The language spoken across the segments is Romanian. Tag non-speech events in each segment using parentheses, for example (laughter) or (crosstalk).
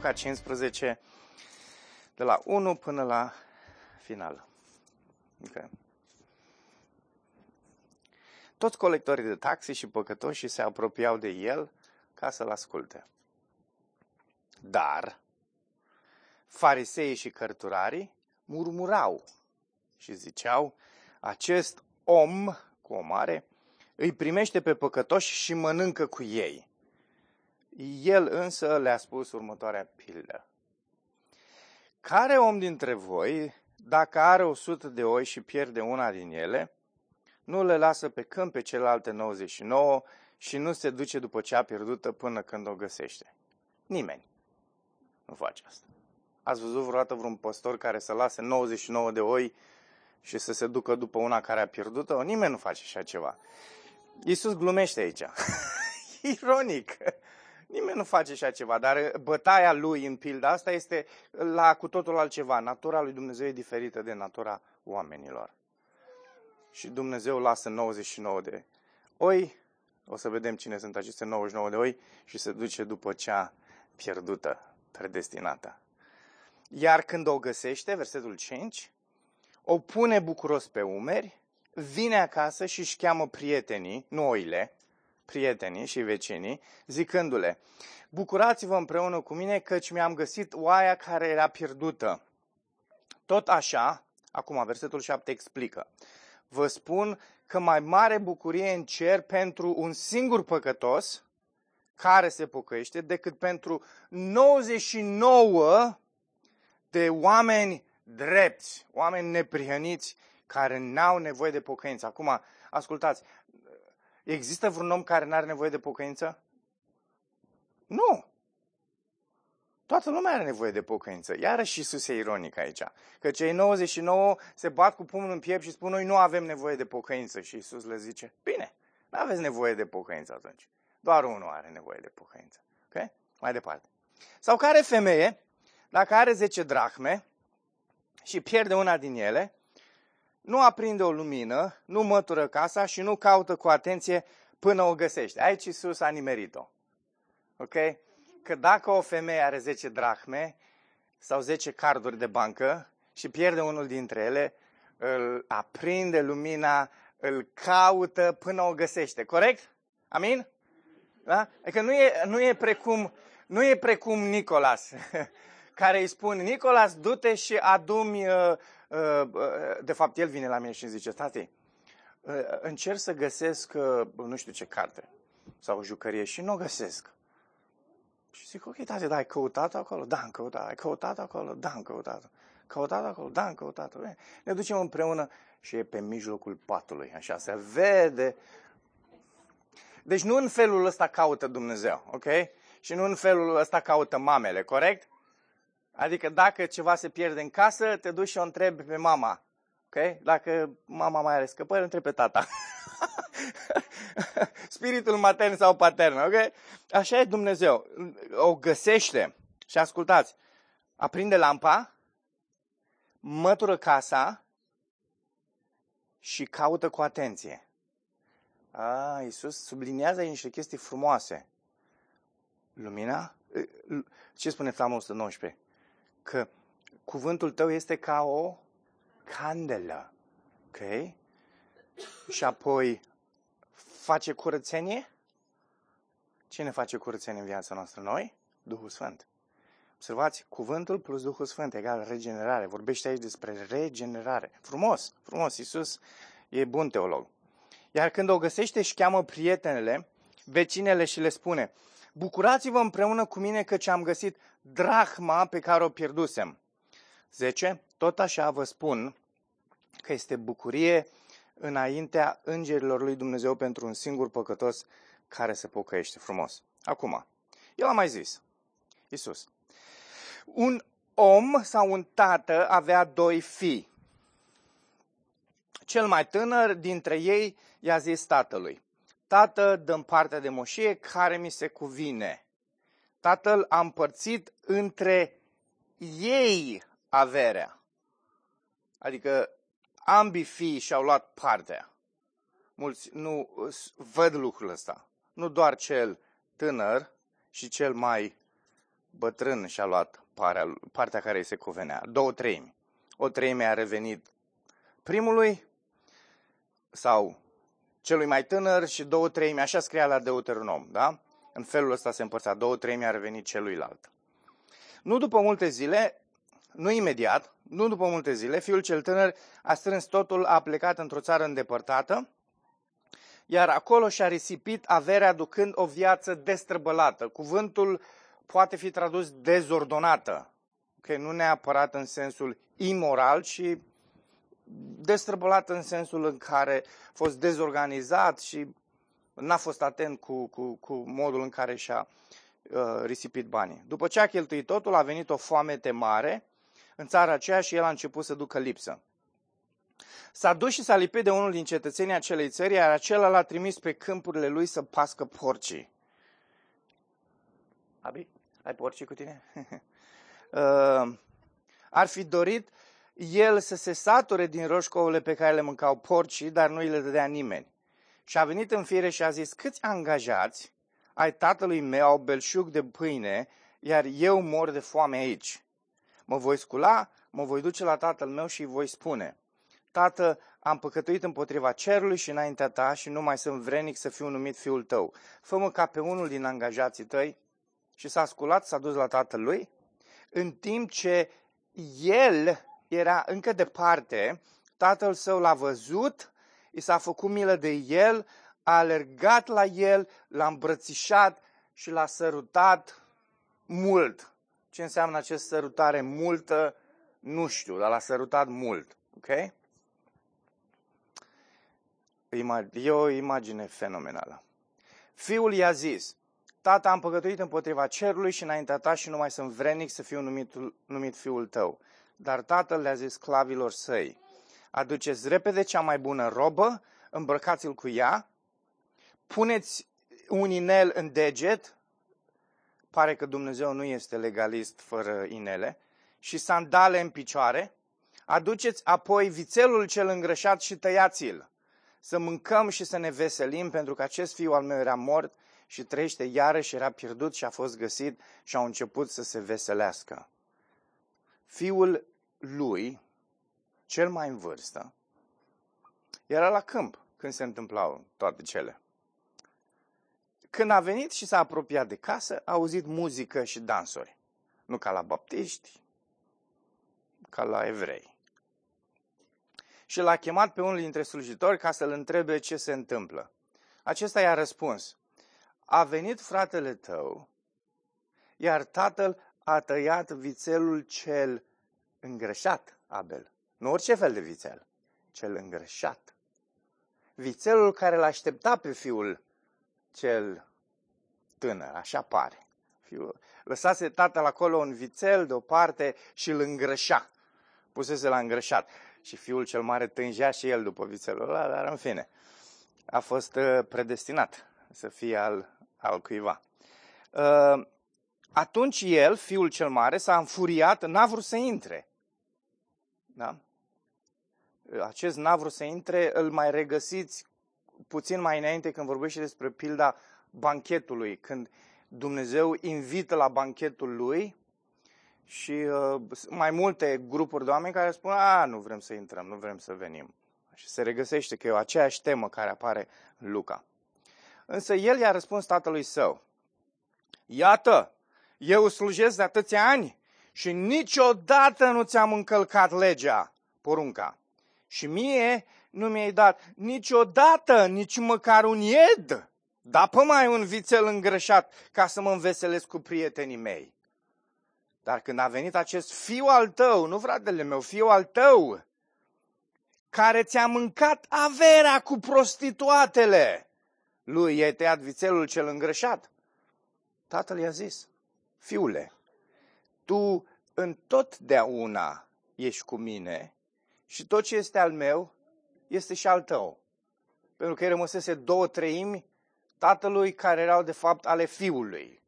Luca 15, de la 1 până la final. Okay. Toți colectorii de taxe și păcătoși se apropiau de el ca să-l asculte. Dar fariseii și cărturarii murmurau și ziceau, acest om cu o mare îi primește pe păcătoși și mănâncă cu ei. El însă le-a spus următoarea pildă. Care om dintre voi, dacă are o sută de oi și pierde una din ele, nu le lasă pe câmp pe celelalte 99 și nu se duce după cea pierdută până când o găsește? Nimeni nu face asta. Ați văzut vreodată vreun păstor care să lase 99 de oi și să se ducă după una care a pierdut-o? Nimeni nu face așa ceva. Iisus glumește aici. (laughs) Ironic. Nimeni nu face așa ceva, dar bătaia lui în pilda asta este la cu totul altceva. Natura lui Dumnezeu e diferită de natura oamenilor. Și Dumnezeu lasă 99 de oi, o să vedem cine sunt aceste 99 de oi și se duce după cea pierdută, predestinată. Iar când o găsește, versetul 5, o pune bucuros pe umeri, vine acasă și își cheamă prietenii, nu oile, prietenii și vecinii, zicându-le, bucurați-vă împreună cu mine căci mi-am găsit oaia care era pierdută. Tot așa, acum versetul 7 explică, vă spun că mai mare bucurie în cer pentru un singur păcătos care se pocăiește decât pentru 99 de oameni drepți, oameni neprihăniți care n-au nevoie de pocăință. Acum, ascultați, există vreun om care n-are nevoie de pocăință? Nu. Toată lumea are nevoie de pocăință. Iarăși Iisus e ironic aici. Că cei 99 se bat cu pumnul în piept și spun noi nu avem nevoie de pocăință. Și Iisus le zice, bine, nu aveți nevoie de pocăință atunci. Doar unul are nevoie de pocăință. Ok? Mai departe. Sau care femeie, dacă are 10 drahme și pierde una din ele, nu aprinde o lumină, nu mătură casa și nu caută cu atenție până o găsește. Aici Iisus a nimerit-o. Ok? Că dacă o femeie are 10 drahme sau 10 carduri de bancă și pierde unul dintre ele, îl aprinde lumina, îl caută până o găsește. Corect? Amin? Da? Adică nu e, nu e, precum, nu e precum Nicolas, (laughs) care îi spun, Nicolas, du-te și adumi, uh, uh, uh, de fapt el vine la mine și îmi zice, tati, uh, încerc să găsesc, uh, nu știu ce carte sau o jucărie și nu o găsesc. Și zic, ok, tati, da, ai căutat acolo? Da, am căutat. Ai căutat acolo? Da, am căutat. Căutat acolo? Da, am căutat. Ne ducem împreună și e pe mijlocul patului. Așa se vede deci nu în felul ăsta caută Dumnezeu, ok? Și nu în felul ăsta caută mamele, corect? Adică dacă ceva se pierde în casă, te duci și o întrebi pe mama. Ok? Dacă mama mai are scăpări, întrebi pe tata. (laughs) Spiritul matern sau patern, ok? Așa e Dumnezeu. O găsește. Și ascultați, aprinde lampa, mătură casa și caută cu atenție. A, Iisus subliniază aici niște chestii frumoase. Lumina? Ce spune Psalmul 119? Că cuvântul tău este ca o candelă. Ok? Și apoi face curățenie? Cine face curățenie în viața noastră? Noi? Duhul Sfânt. Observați, cuvântul plus Duhul Sfânt egal regenerare. Vorbește aici despre regenerare. Frumos, frumos. Iisus e bun teolog. Iar când o găsește, își cheamă prietenele, vecinele și le spune, bucurați-vă împreună cu mine că ce am găsit drahma pe care o pierdusem. 10. Tot așa vă spun că este bucurie înaintea îngerilor lui Dumnezeu pentru un singur păcătos care se pocăiește frumos. Acum, el a mai zis, Iisus, un om sau un tată avea doi fii. Cel mai tânăr dintre ei i-a zis tatălui, Tată, dăm partea de moșie care mi se cuvine. Tatăl a împărțit între ei averea. Adică ambii fii și-au luat partea. Mulți nu văd lucrul ăsta. Nu doar cel tânăr și cel mai bătrân și-a luat partea care îi se cuvenea, două treimi. O treime a revenit primului sau celui mai tânăr și două treimi, așa scria la Deuteronom, da? În felul ăsta se împărțea, două treimi a revenit celuilalt. Nu după multe zile, nu imediat, nu după multe zile, fiul cel tânăr a strâns totul, a plecat într-o țară îndepărtată, iar acolo și-a risipit averea aducând o viață destrăbălată. Cuvântul poate fi tradus dezordonată, că nu neapărat în sensul imoral, ci destrăbălat în sensul în care a fost dezorganizat și n-a fost atent cu, cu, cu modul în care și-a uh, risipit banii. După ce a cheltuit totul, a venit o foamete mare în țara aceea și el a început să ducă lipsă. S-a dus și s-a lipit de unul din cetățenii acelei țări, iar acela l-a trimis pe câmpurile lui să pască porcii. Abi, ai porcii cu tine? (laughs) uh, ar fi dorit el să se sature din roșcourile pe care le mâncau porcii, dar nu îi le dădea nimeni. Și a venit în fire și a zis, câți angajați ai tatălui meu au belșug de pâine, iar eu mor de foame aici. Mă voi scula, mă voi duce la tatăl meu și îi voi spune, Tată, am păcătuit împotriva cerului și înaintea ta și nu mai sunt vrenic să fiu numit fiul tău. Fă-mă ca pe unul din angajații tăi. Și s-a sculat, s-a dus la tatăl lui, în timp ce el era încă departe, tatăl său l-a văzut, i s-a făcut milă de el, a alergat la el, l-a îmbrățișat și l-a sărutat mult. Ce înseamnă acest sărutare multă? Nu știu, dar l-a sărutat mult. Ok? E o imagine fenomenală. Fiul i-a zis, Tata, am păcătuit împotriva cerului și înaintea ta și nu mai sunt vrenic să fiu numit, numit fiul tău. Dar tatăl le-a zis sclavilor săi, aduceți repede cea mai bună robă, îmbrăcați-l cu ea, puneți un inel în deget, pare că Dumnezeu nu este legalist fără inele, și sandale în picioare, aduceți apoi vițelul cel îngrășat și tăiați-l, să mâncăm și să ne veselim, pentru că acest fiu al meu era mort și trăiește iarăși, era pierdut și a fost găsit și au început să se veselească. Fiul lui, cel mai în vârstă, era la câmp când se întâmplau toate cele. Când a venit și s-a apropiat de casă, a auzit muzică și dansuri. Nu ca la baptiști, ca la evrei. Și l-a chemat pe unul dintre slujitori ca să-l întrebe ce se întâmplă. Acesta i-a răspuns, a venit fratele tău, iar tatăl a tăiat vițelul cel îngrășat, Abel. Nu orice fel de vițel, cel îngrășat. Vițelul care l aștepta pe fiul cel tânăr, așa pare. Fiul, lăsase tatăl acolo un vițel deoparte și îl îngrășa. Pusese la îngrășat. Și fiul cel mare tângea și el după vițelul ăla, dar în fine, a fost uh, predestinat să fie al, al cuiva. Uh, atunci el, fiul cel mare, s-a înfuriat, n-a vrut să intre. Da? Acest n-a vrut să intre, îl mai regăsiți puțin mai înainte când vorbește despre pilda banchetului, când Dumnezeu invită la banchetul lui și uh, mai multe grupuri de oameni care spun, a, nu vrem să intrăm, nu vrem să venim. Și se regăsește că e o aceeași temă care apare în Luca. Însă el i-a răspuns tatălui său, iată, eu slujesc de atâția ani și niciodată nu ți-am încălcat legea, porunca. Și mie nu mi-ai dat niciodată, nici măcar un ied. Da, pe mai un vițel îngrășat ca să mă înveselesc cu prietenii mei. Dar când a venit acest fiu al tău, nu fratele meu, fiu al tău, care ți-a mâncat averea cu prostituatele, lui i-ai tăiat vițelul cel îngrășat. Tatăl i-a zis, fiule, tu întotdeauna ești cu mine și tot ce este al meu este și al tău. Pentru că îi rămăsese două treimi tatălui care erau de fapt ale fiului.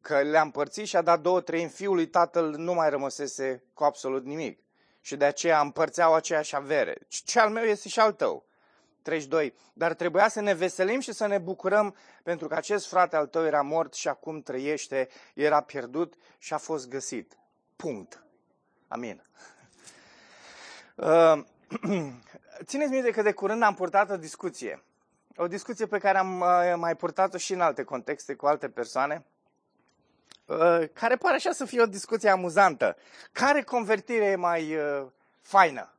Că le-a împărțit și a dat două treimi fiului, tatăl nu mai rămăsese cu absolut nimic. Și de aceea împărțeau aceeași avere. Ce al meu este și al tău. 32. Dar trebuia să ne veselim și să ne bucurăm pentru că acest frate al tău era mort și acum trăiește, era pierdut și a fost găsit. Punct. Amin. Uh, (clears throat) țineți minte că de curând am purtat o discuție. O discuție pe care am uh, mai purtat-o și în alte contexte cu alte persoane, uh, care pare așa să fie o discuție amuzantă. Care convertire e mai uh, faină?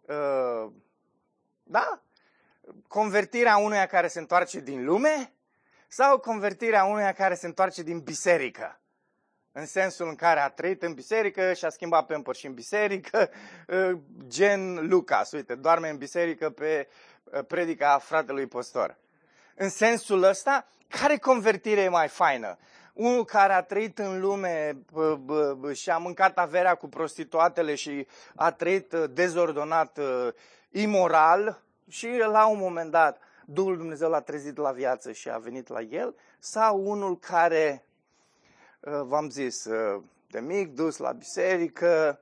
Uh, da? Convertirea unuia care se întoarce din lume sau convertirea unuia care se întoarce din biserică? În sensul în care a trăit în biserică și a schimbat pe și în biserică, (laughs) uh, gen Lucas, uite, doarme în biserică pe uh, predica fratelui păstor. În sensul ăsta, care convertire e mai faină? Unul care a trăit în lume și a mâncat averea cu prostituatele și a trăit uh, dezordonat, imoral și la un moment dat Duhul Dumnezeu l-a trezit la viață și a venit la el, sau unul care, uh, v-am zis, uh, de mic, dus la biserică,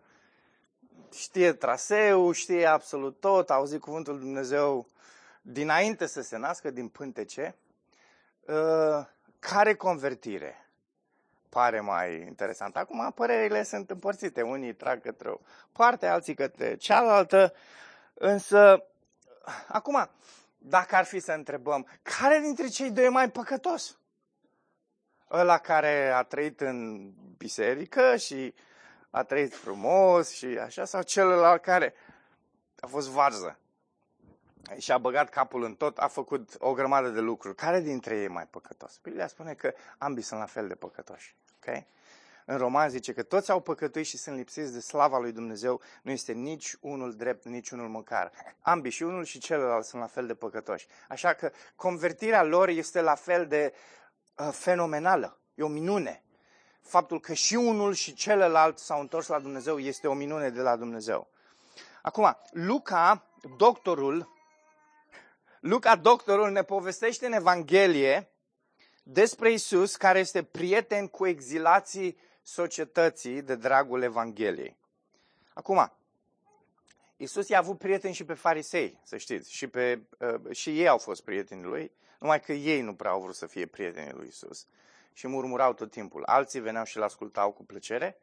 știe traseu, știe absolut tot, a auzit cuvântul Dumnezeu dinainte să se nască din pântece, uh, care convertire? Pare mai interesant. Acum părerile sunt împărțite, unii trag către o parte, alții către cealaltă, însă acum dacă ar fi să întrebăm, care dintre cei doi e mai păcătos? Ăla care a trăit în biserică și a trăit frumos și așa, sau celălalt care a fost varză și a băgat capul în tot, a făcut o grămadă de lucruri. Care dintre ei e mai păcătos? Biblia spune că ambii sunt la fel de păcătoși. Okay? În Roman zice că toți au păcătuit și sunt lipsiți de slava lui Dumnezeu, nu este nici unul drept, nici unul măcar. Ambii, și unul și celălalt, sunt la fel de păcătoși. Așa că convertirea lor este la fel de uh, fenomenală. E o minune. Faptul că și unul și celălalt s-au întors la Dumnezeu este o minune de la Dumnezeu. Acum, Luca, doctorul, Luca, doctorul, ne povestește în Evanghelie despre Isus, care este prieten cu exilații societății de dragul Evangheliei. Acum, Isus i-a avut prieteni și pe farisei, să știți, și, pe, uh, și ei au fost prietenii lui, numai că ei nu prea au vrut să fie prietenii lui Isus și murmurau tot timpul. Alții veneau și-l ascultau cu plăcere,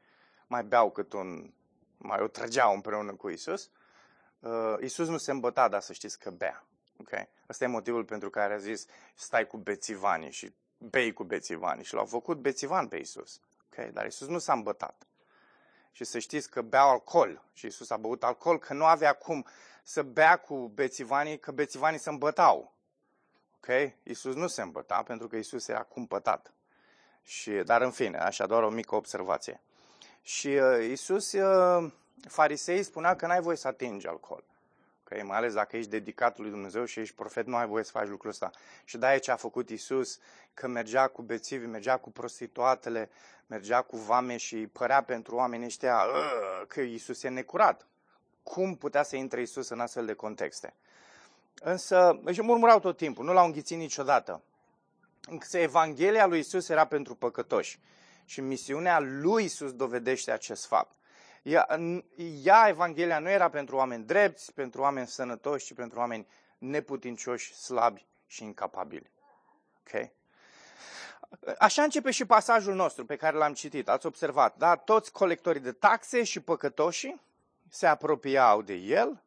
mai beau cât un, mai o trăgeau împreună cu Isus. Uh, Isus nu se îmbăta, dar să știți că bea. Okay? Asta e motivul pentru care a zis, stai cu bețivanii și bei cu bețivanii. Și l-au făcut bețivan pe Isus. Okay? Dar Isus nu s-a îmbătat. Și să știți că beau alcool. Și Isus a băut alcool, că nu avea cum să bea cu bețivanii, că bețivanii se îmbătau. Ok? Isus nu se îmbăta, pentru că Isus era cumpătat. Și, dar în fine, așa doar o mică observație. Și uh, Isus, uh, farisei, spunea că n-ai voie să atingi alcool. Okay? Mai ales dacă ești dedicat lui Dumnezeu și ești profet, nu ai voie să faci lucrul ăsta. Și de ce a făcut Isus, că mergea cu bețivi, mergea cu prostituatele, mergea cu vame și părea pentru oamenii ăștia că Isus e necurat. Cum putea să intre Isus în astfel de contexte? Însă, și murmurau tot timpul, nu l-au înghițit niciodată. Însă Evanghelia lui Isus era pentru păcătoși. Și misiunea lui Isus dovedește acest fapt. Ea, ea, Evanghelia, nu era pentru oameni drepți, pentru oameni sănătoși, ci pentru oameni neputincioși, slabi și incapabili. Okay? Așa începe și pasajul nostru pe care l-am citit. Ați observat, da? Toți colectorii de taxe și păcătoșii se apropiau de el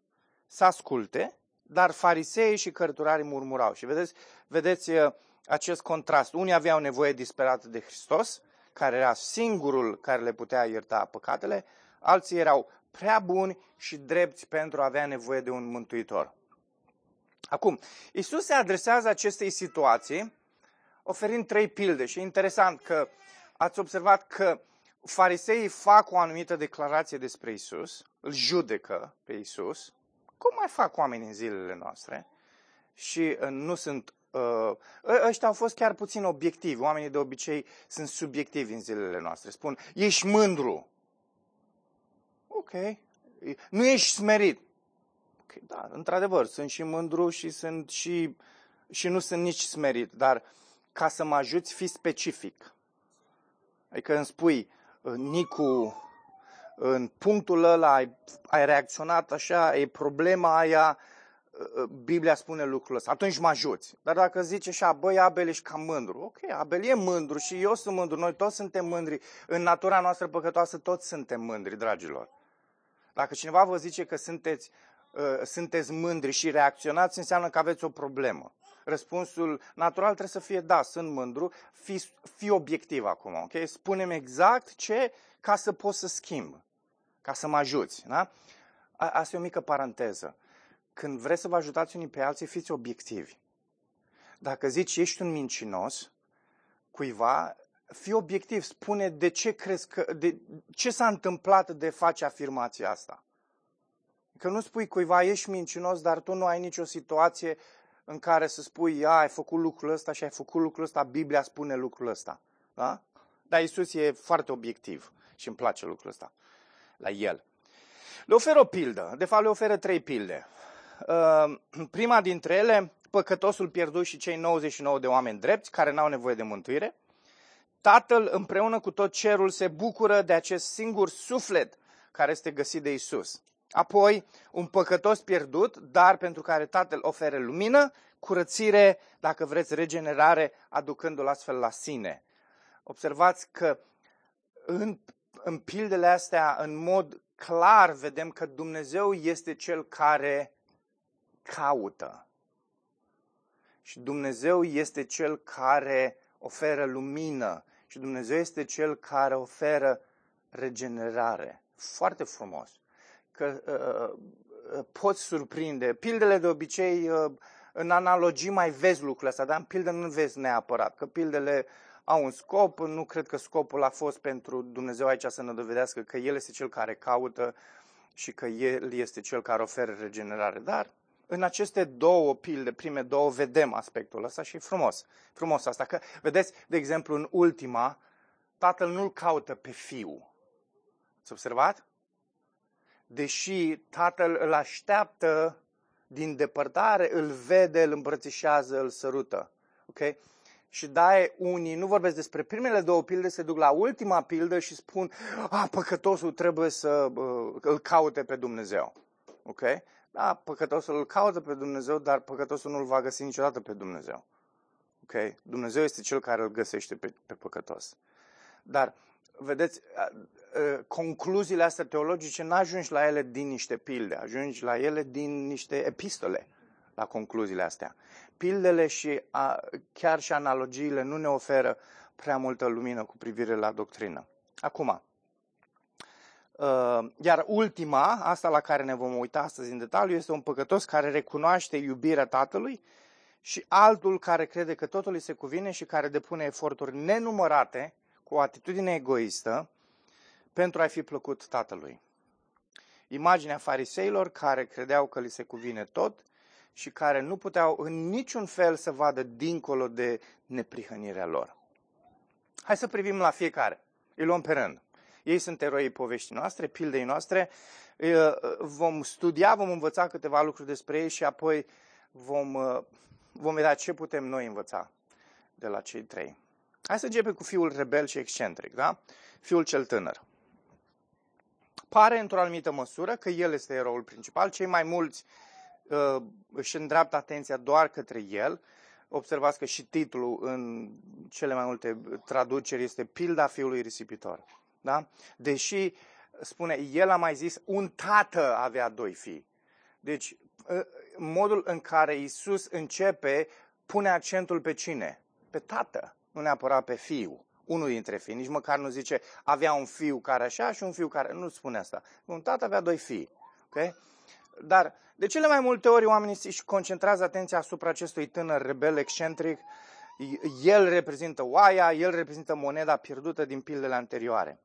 să asculte, dar farisei și cărturarii murmurau. Și vedeți, vedeți uh, acest contrast. Unii aveau nevoie disperată de Hristos, care era singurul care le putea ierta păcatele, alții erau prea buni și drepți pentru a avea nevoie de un mântuitor. Acum, Isus se adresează acestei situații oferind trei pilde și e interesant că ați observat că fariseii fac o anumită declarație despre Isus, îl judecă pe Isus, cum mai fac oamenii în zilele noastre și uh, nu sunt Uh, ăștia au fost chiar puțin obiectivi. Oamenii de obicei sunt subiectivi în zilele noastre. Spun, ești mândru. Ok. Nu ești smerit. Ok, da, într-adevăr, sunt și mândru și sunt și, și nu sunt nici smerit, dar ca să mă ajuți, fi specific. Adică îmi spui, uh, Nicu, în punctul ăla ai, ai reacționat așa, e problema aia, uh, Biblia spune lucrul ăsta, atunci mă ajuți. Dar dacă zice așa, băi, Abel, ești cam mândru. Ok, Abel e mândru și eu sunt mândru, noi toți suntem mândri. În natura noastră păcătoasă toți suntem mândri, dragilor. Dacă cineva vă zice că sunteți, uh, sunteți mândri și reacționați, înseamnă că aveți o problemă. Răspunsul natural trebuie să fie da, sunt mândru, fi, fi obiectiv acum, ok? Spunem exact ce ca să pot să schimb, ca să mă ajuți, da? Asta e o mică paranteză. Când vreți să vă ajutați unii pe alții, fiți obiectivi. Dacă zici ești un mincinos cuiva, fi obiectiv, spune de ce crezi că, de ce s-a întâmplat de face afirmația asta. Că nu spui cuiva ești mincinos, dar tu nu ai nicio situație în care să spui, ai făcut lucrul ăsta și ai făcut lucrul ăsta, Biblia spune lucrul ăsta. Da? Dar Isus e foarte obiectiv și îmi place lucrul ăsta la el. Le oferă o pildă, de fapt le oferă trei pilde. Uh, prima dintre ele, păcătosul pierdut și cei 99 de oameni drepți care n-au nevoie de mântuire. Tatăl împreună cu tot cerul se bucură de acest singur suflet care este găsit de Isus. Apoi, un păcătos pierdut, dar pentru care Tatăl oferă lumină, curățire, dacă vreți, regenerare, aducându-l astfel la sine. Observați că în, în pildele astea, în mod clar, vedem că Dumnezeu este Cel care caută. Și Dumnezeu este Cel care oferă lumină. Și Dumnezeu este Cel care oferă regenerare. Foarte frumos că uh, uh, poți surprinde. Pildele de obicei, uh, în analogii mai vezi lucrurile astea, dar în pildă nu vezi neapărat, că pildele au un scop, nu cred că scopul a fost pentru Dumnezeu aici să ne dovedească că El este Cel care caută și că El este Cel care oferă regenerare. Dar în aceste două pilde, prime două, vedem aspectul ăsta și e frumos. Frumos asta. Că, vedeți, de exemplu, în ultima, tatăl nu-l caută pe fiu. Ați observat? deși tatăl îl așteaptă din depărtare, îl vede, îl îmbrățișează, îl sărută. Okay? Și da, unii nu vorbesc despre primele două pilde, se duc la ultima pildă și spun, a, păcătosul trebuie să uh, îl caute pe Dumnezeu. Ok? Da, păcătosul îl caută pe Dumnezeu, dar păcătosul nu îl va găsi niciodată pe Dumnezeu. Ok? Dumnezeu este cel care îl găsește pe, pe păcătos. Dar, vedeți, concluziile astea teologice nu ajungi la ele din niște pilde, ajungi la ele din niște epistole, la concluziile astea. Pildele și a, chiar și analogiile nu ne oferă prea multă lumină cu privire la doctrină. Acum, iar ultima, asta la care ne vom uita astăzi în detaliu, este un păcătos care recunoaște iubirea Tatălui și altul care crede că totul îi se cuvine și care depune eforturi nenumărate cu o atitudine egoistă pentru a fi plăcut tatălui. Imaginea fariseilor care credeau că li se cuvine tot și care nu puteau în niciun fel să vadă dincolo de neprihănirea lor. Hai să privim la fiecare. Îi luăm pe rând. Ei sunt eroii poveștii noastre, pildei noastre. Vom studia, vom învăța câteva lucruri despre ei și apoi vom, vom vedea ce putem noi învăța de la cei trei. Hai să începem cu fiul rebel și excentric, da? Fiul cel tânăr pare într-o anumită măsură că el este eroul principal. Cei mai mulți uh, își îndreaptă atenția doar către el. Observați că și titlul în cele mai multe traduceri este Pilda fiului risipitor. Da? Deși, spune, el a mai zis, un tată avea doi fii. Deci, uh, modul în care Isus începe pune accentul pe cine? Pe tată, nu neapărat pe fiu unul dintre fii, nici măcar nu zice avea un fiu care așa și un fiu care... Nu spune asta. Un tată avea doi fii. Okay? Dar de cele mai multe ori oamenii își concentrează atenția asupra acestui tânăr rebel excentric. El reprezintă oaia, el reprezintă moneda pierdută din pildele anterioare.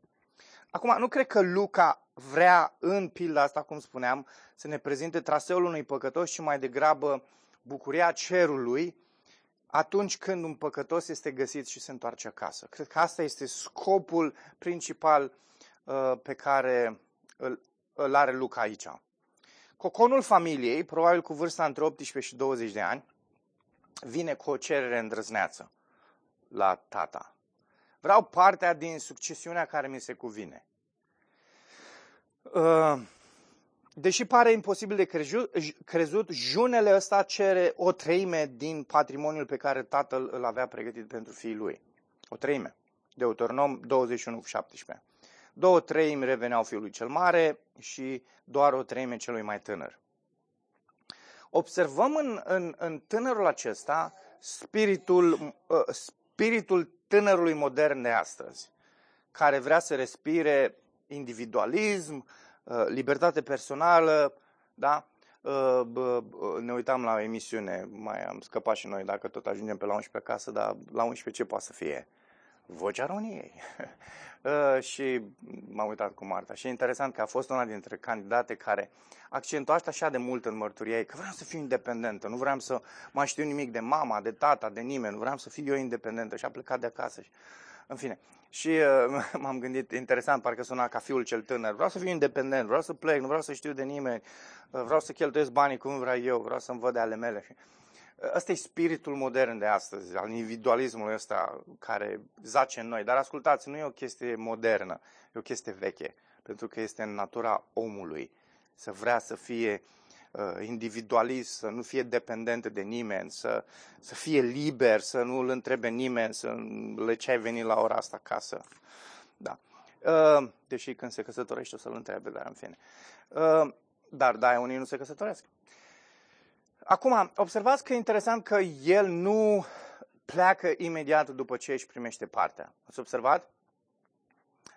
Acum, nu cred că Luca vrea în pilda asta, cum spuneam, să ne prezinte traseul unui păcătos, și mai degrabă bucuria cerului, atunci când un păcătos este găsit și se întoarce acasă. Cred că asta este scopul principal uh, pe care îl, îl are Luca aici. Coconul familiei, probabil cu vârsta între 18 și 20 de ani, vine cu o cerere îndrăzneață la tata. Vreau partea din succesiunea care mi se cuvine. Uh, deși pare imposibil de crezut, crezut, junele ăsta cere o treime din patrimoniul pe care tatăl îl avea pregătit pentru fiii lui. O treime. Deuteronom 21 17. Două treimi reveneau fiului cel mare și doar o treime celui mai tânăr. Observăm în, în, în tânărul acesta spiritul, uh, spiritul tânărului modern de astăzi, care vrea să respire individualism, uh, libertate personală, da? Uh, ne uitam la o emisiune, mai am scăpat și noi dacă tot ajungem pe la 11 acasă, dar la 11 ce poate să fie? Vocea României. (laughs) Uh, și m-am uitat cu Marta. Și e interesant că a fost una dintre candidate care accentua așa de mult în mărturia ei, că vreau să fiu independentă, nu vreau să mai știu nimic de mama, de tata, de nimeni, nu vreau să fiu eu independentă și a plecat de acasă. Și, în fine. Și uh, (laughs) m-am gândit, interesant, parcă suna ca fiul cel tânăr, vreau să fiu independent, vreau să plec, nu vreau să știu de nimeni, uh, vreau să cheltuiesc banii cum vreau eu, vreau să-mi văd de ale mele. Și, Ăsta e spiritul modern de astăzi, al individualismului ăsta care zace în noi. Dar ascultați, nu e o chestie modernă, e o chestie veche, pentru că este în natura omului să vrea să fie uh, individualist, să nu fie dependent de nimeni, să, să fie liber, să nu îl întrebe nimeni, să le ce ai venit la ora asta acasă. Da. Uh, deși când se căsătorește o să-l întrebe, dar în fine. Uh, dar da, unii nu se căsătoresc. Acum, observați că e interesant că el nu pleacă imediat după ce își primește partea. Ați observat?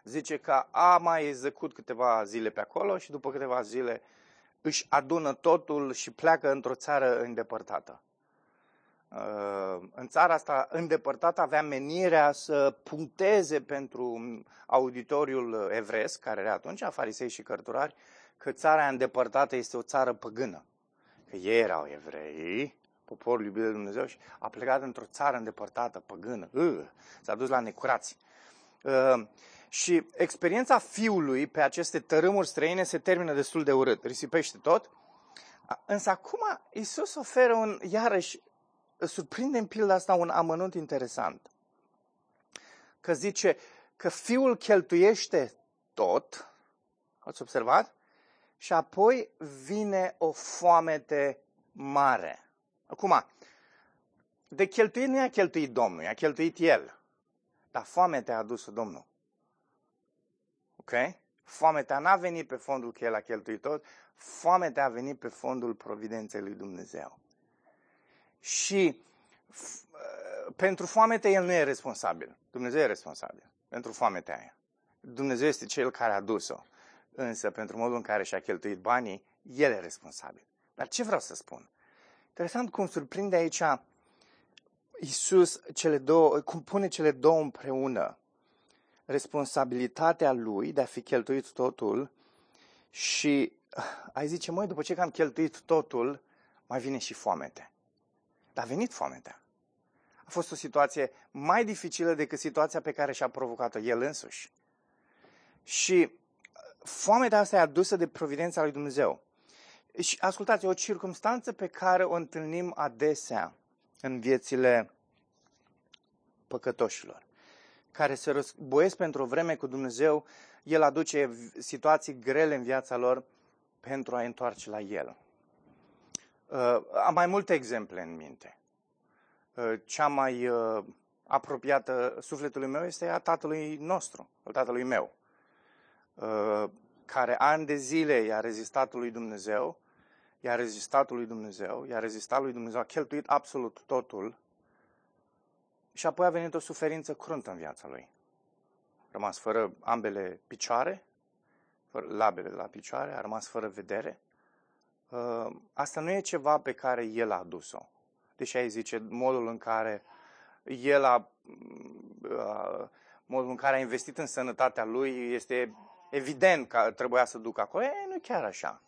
Zice că a mai execut câteva zile pe acolo și după câteva zile își adună totul și pleacă într-o țară îndepărtată. Uh, în țara asta îndepărtată avea menirea să puncteze pentru auditoriul evresc, care era atunci, farisei și cărturari, că țara îndepărtată este o țară păgână că ei erau evrei, poporul iubit de Dumnezeu și a plecat într-o țară îndepărtată, păgână, uh, s-a dus la necurați. Uh, și experiența fiului pe aceste tărâmuri străine se termină destul de urât, risipește tot. Însă acum Isus oferă un, iarăși, surprinde în pilda asta un amănunt interesant. Că zice că fiul cheltuiește tot, ați observat? Și apoi vine o foamete mare. Acum, de cheltuit nu i-a cheltuit Domnul, i-a cheltuit El. Dar foamea a adus Domnul. Ok? Foamea n-a venit pe fondul că El a cheltuit tot, foamea a venit pe fondul providenței lui Dumnezeu. Și pentru foamete El nu e responsabil. Dumnezeu e responsabil pentru foamea aia. Dumnezeu este Cel care a dus-o. Însă, pentru modul în care și-a cheltuit banii, el e responsabil. Dar ce vreau să spun? Interesant cum surprinde aici Iisus cele două, cum pune cele două împreună. Responsabilitatea lui de a fi cheltuit totul și ai zice, măi, după ce că am cheltuit totul, mai vine și foamete. Dar a venit foametea. A fost o situație mai dificilă decât situația pe care și-a provocat-o el însuși. Și foamea de asta e adusă de providența lui Dumnezeu. Și ascultați, o circunstanță pe care o întâlnim adesea în viețile păcătoșilor, care se războiesc pentru o vreme cu Dumnezeu, El aduce situații grele în viața lor pentru a întoarce la El. Uh, am mai multe exemple în minte. Uh, cea mai uh, apropiată sufletului meu este a tatălui nostru, al tatălui meu. Uh, care ani de zile i-a rezistat lui Dumnezeu, i-a rezistat lui Dumnezeu, i-a rezistat lui Dumnezeu, a cheltuit absolut totul și apoi a venit o suferință cruntă în viața lui. A rămas fără ambele picioare, fără labele la picioare, a rămas fără vedere. Uh, asta nu e ceva pe care el a adus-o. Deși ai zice, modul în care el a, uh, modul în care a investit în sănătatea lui este evident că trebuia să ducă acolo. E, nu chiar așa.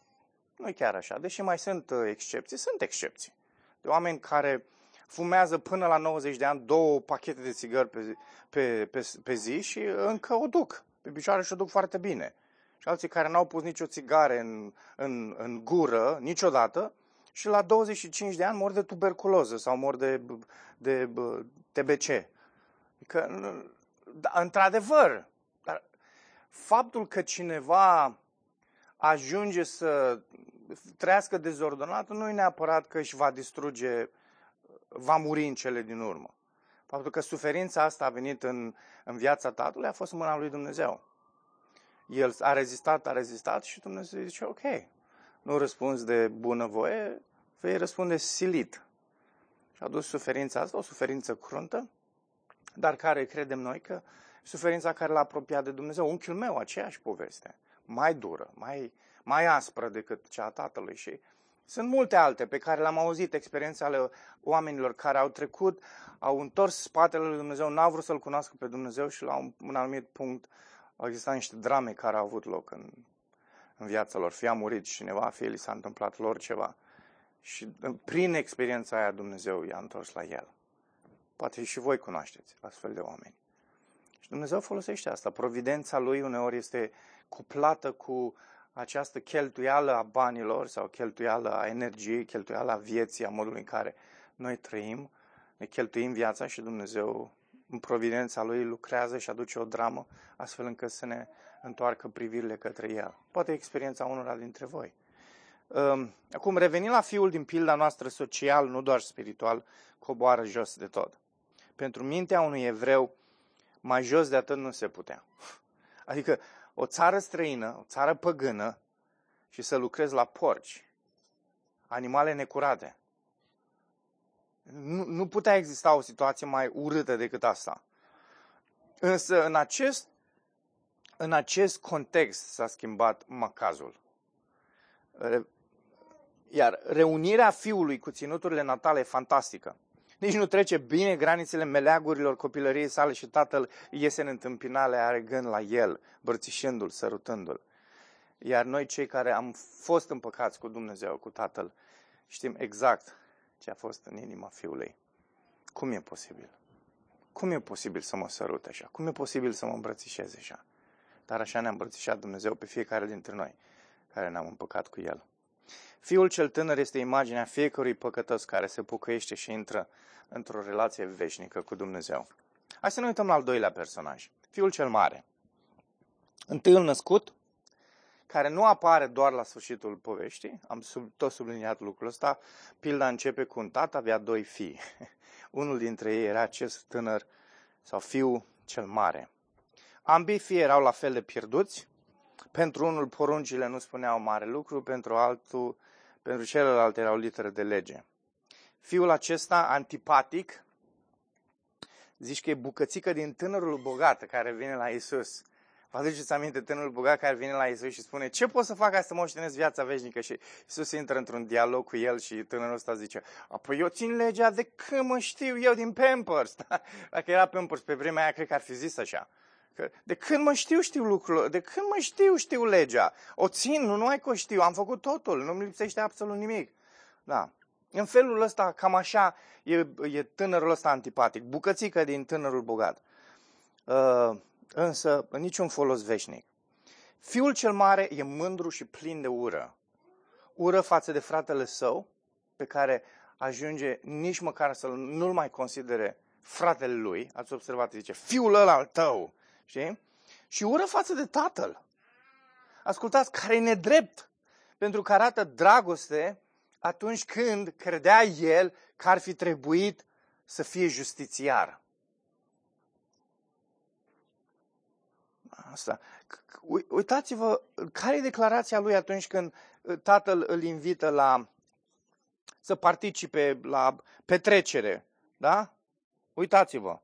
Nu chiar așa. Deși mai sunt uh, excepții, sunt excepții. De oameni care fumează până la 90 de ani două pachete de țigări pe, pe, pe, pe zi și încă o duc. Pe picioare și o duc foarte bine. Și alții care n-au pus nicio țigare în, în, în gură niciodată și la 25 de ani mor de tuberculoză sau mor de, de, de TBC. Adică, da, într-adevăr, faptul că cineva ajunge să trăiască dezordonat, nu e neapărat că își va distruge, va muri în cele din urmă. Faptul că suferința asta a venit în, în viața tatălui a fost în mâna lui Dumnezeu. El a rezistat, a rezistat și Dumnezeu zice, ok, nu răspunzi de bunăvoie, vei răspunde silit. Și a dus suferința asta, o suferință cruntă, dar care credem noi că suferința care l-a apropiat de Dumnezeu. Unchiul meu, aceeași poveste, mai dură, mai, mai aspră decât cea a tatălui și sunt multe alte pe care le-am auzit, experiența ale oamenilor care au trecut, au întors spatele lui Dumnezeu, n-au vrut să-L cunoască pe Dumnezeu și la un, un anumit punct au existat niște drame care au avut loc în, în viața lor. Fie a murit cineva, fie li s-a întâmplat lor ceva. Și prin experiența aia Dumnezeu i-a întors la el. Poate și voi cunoașteți astfel de oameni. Și Dumnezeu folosește asta. Providența lui uneori este cuplată cu această cheltuială a banilor sau cheltuială a energiei, cheltuială a vieții, a modului în care noi trăim, ne cheltuim viața și Dumnezeu în providența Lui lucrează și aduce o dramă astfel încât să ne întoarcă privirile către El. Poate experiența unora dintre voi. Ehm, acum, revenind la fiul din pilda noastră social, nu doar spiritual, coboară jos de tot. Pentru mintea unui evreu, mai jos de atât nu se putea. (laughs) Adică o țară străină, o țară păgână și să lucrezi la porci, animale necurate. Nu, nu putea exista o situație mai urâtă decât asta. Însă în acest, în acest context s-a schimbat macazul. Iar reunirea fiului cu ținuturile natale e fantastică. Nici nu trece bine granițele meleagurilor copilăriei sale și tatăl iese în întâmpinare, are gând la el, bărțișându-l, sărutându-l. Iar noi cei care am fost împăcați cu Dumnezeu, cu Tatăl, știm exact ce a fost în inima fiului. Cum e posibil? Cum e posibil să mă sărute așa? Cum e posibil să mă îmbrățișeze așa? Dar așa ne-a îmbrățișat Dumnezeu pe fiecare dintre noi care ne-am împăcat cu El. Fiul cel tânăr este imaginea fiecărui păcătos care se pucăiește și intră într-o relație veșnică cu Dumnezeu. Hai să ne uităm la al doilea personaj, fiul cel mare. Întâiul născut, care nu apare doar la sfârșitul poveștii, am sub, tot subliniat lucrul ăsta, pilda începe cu un tată, avea doi fii. (laughs) Unul dintre ei era acest tânăr sau fiul cel mare. Ambii fii erau la fel de pierduți, pentru unul poruncile nu spuneau mare lucru, pentru altul, pentru celălalt erau litere de lege. Fiul acesta, antipatic, zici că e bucățică din tânărul bogat care vine la Isus. Vă aduceți aminte tânărul bogat care vine la Isus și spune ce pot să fac ca să moștenesc viața veșnică? Și Isus intră într-un dialog cu el și tânărul ăsta zice, apoi eu țin legea de când mă știu eu din Pampers. (laughs) Dacă era Pampers pe vremea aia, cred că ar fi zis așa. Că de când mă știu, știu lucrul, de când mă știu, știu legea. O țin, nu numai că o știu, am făcut totul, nu-mi lipsește absolut nimic. Da. În felul ăsta, cam așa, e, e tânărul ăsta antipatic, bucățică din tânărul bogat. Uh, însă, niciun folos veșnic. Fiul cel mare e mândru și plin de ură. Ură față de fratele său, pe care ajunge nici măcar să nu-l mai considere fratele lui. Ați observat, zice, fiul ăla al tău. Știi? Și ură față de tatăl. Ascultați, care e nedrept, pentru că arată dragoste atunci când credea el că ar fi trebuit să fie justițiar. Asta. Uitați-vă, care e declarația lui atunci când uh, tatăl îl invită la să participe la petrecere, da? Uitați-vă,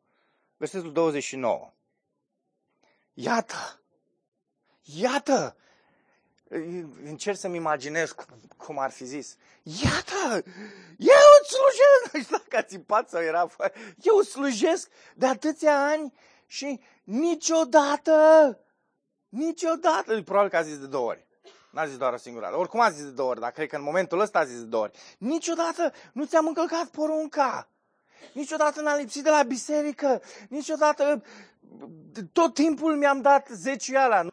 versetul 29. Iată! Iată! Încerc să-mi imaginez cum ar fi zis. Iată! Eu îți slujesc! (laughs) Nu știu dacă a țipat sau era... Eu slujesc de atâția ani și niciodată, niciodată, probabil că a zis de două ori. N-a zis doar o singură dată. Oricum a zis de două ori, dar cred că în momentul ăsta a zis de două ori. Niciodată nu ți-am încălcat porunca. Niciodată n-am lipsit de la biserică. Niciodată tot timpul mi-am dat zeciala.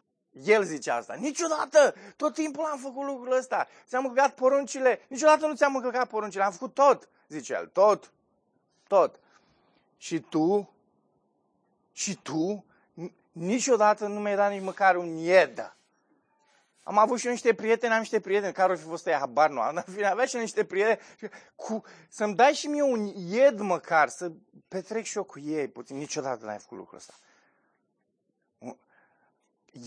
El zice asta. Niciodată, tot timpul am făcut lucrul ăsta. Ți-am încălcat poruncile. Niciodată nu ți-am încălcat poruncile. Am făcut tot, zice el. Tot. Tot. Și tu, și tu, niciodată nu mi-ai dat nici măcar un ied. Am avut și eu niște prieteni, am niște prieteni, care ar fi fost ăia, habar nu am, dar fine, avea și eu niște prieteni, cu, să-mi dai și mie un ied măcar, să petrec și eu cu ei, puțin, niciodată n-ai făcut lucrul ăsta.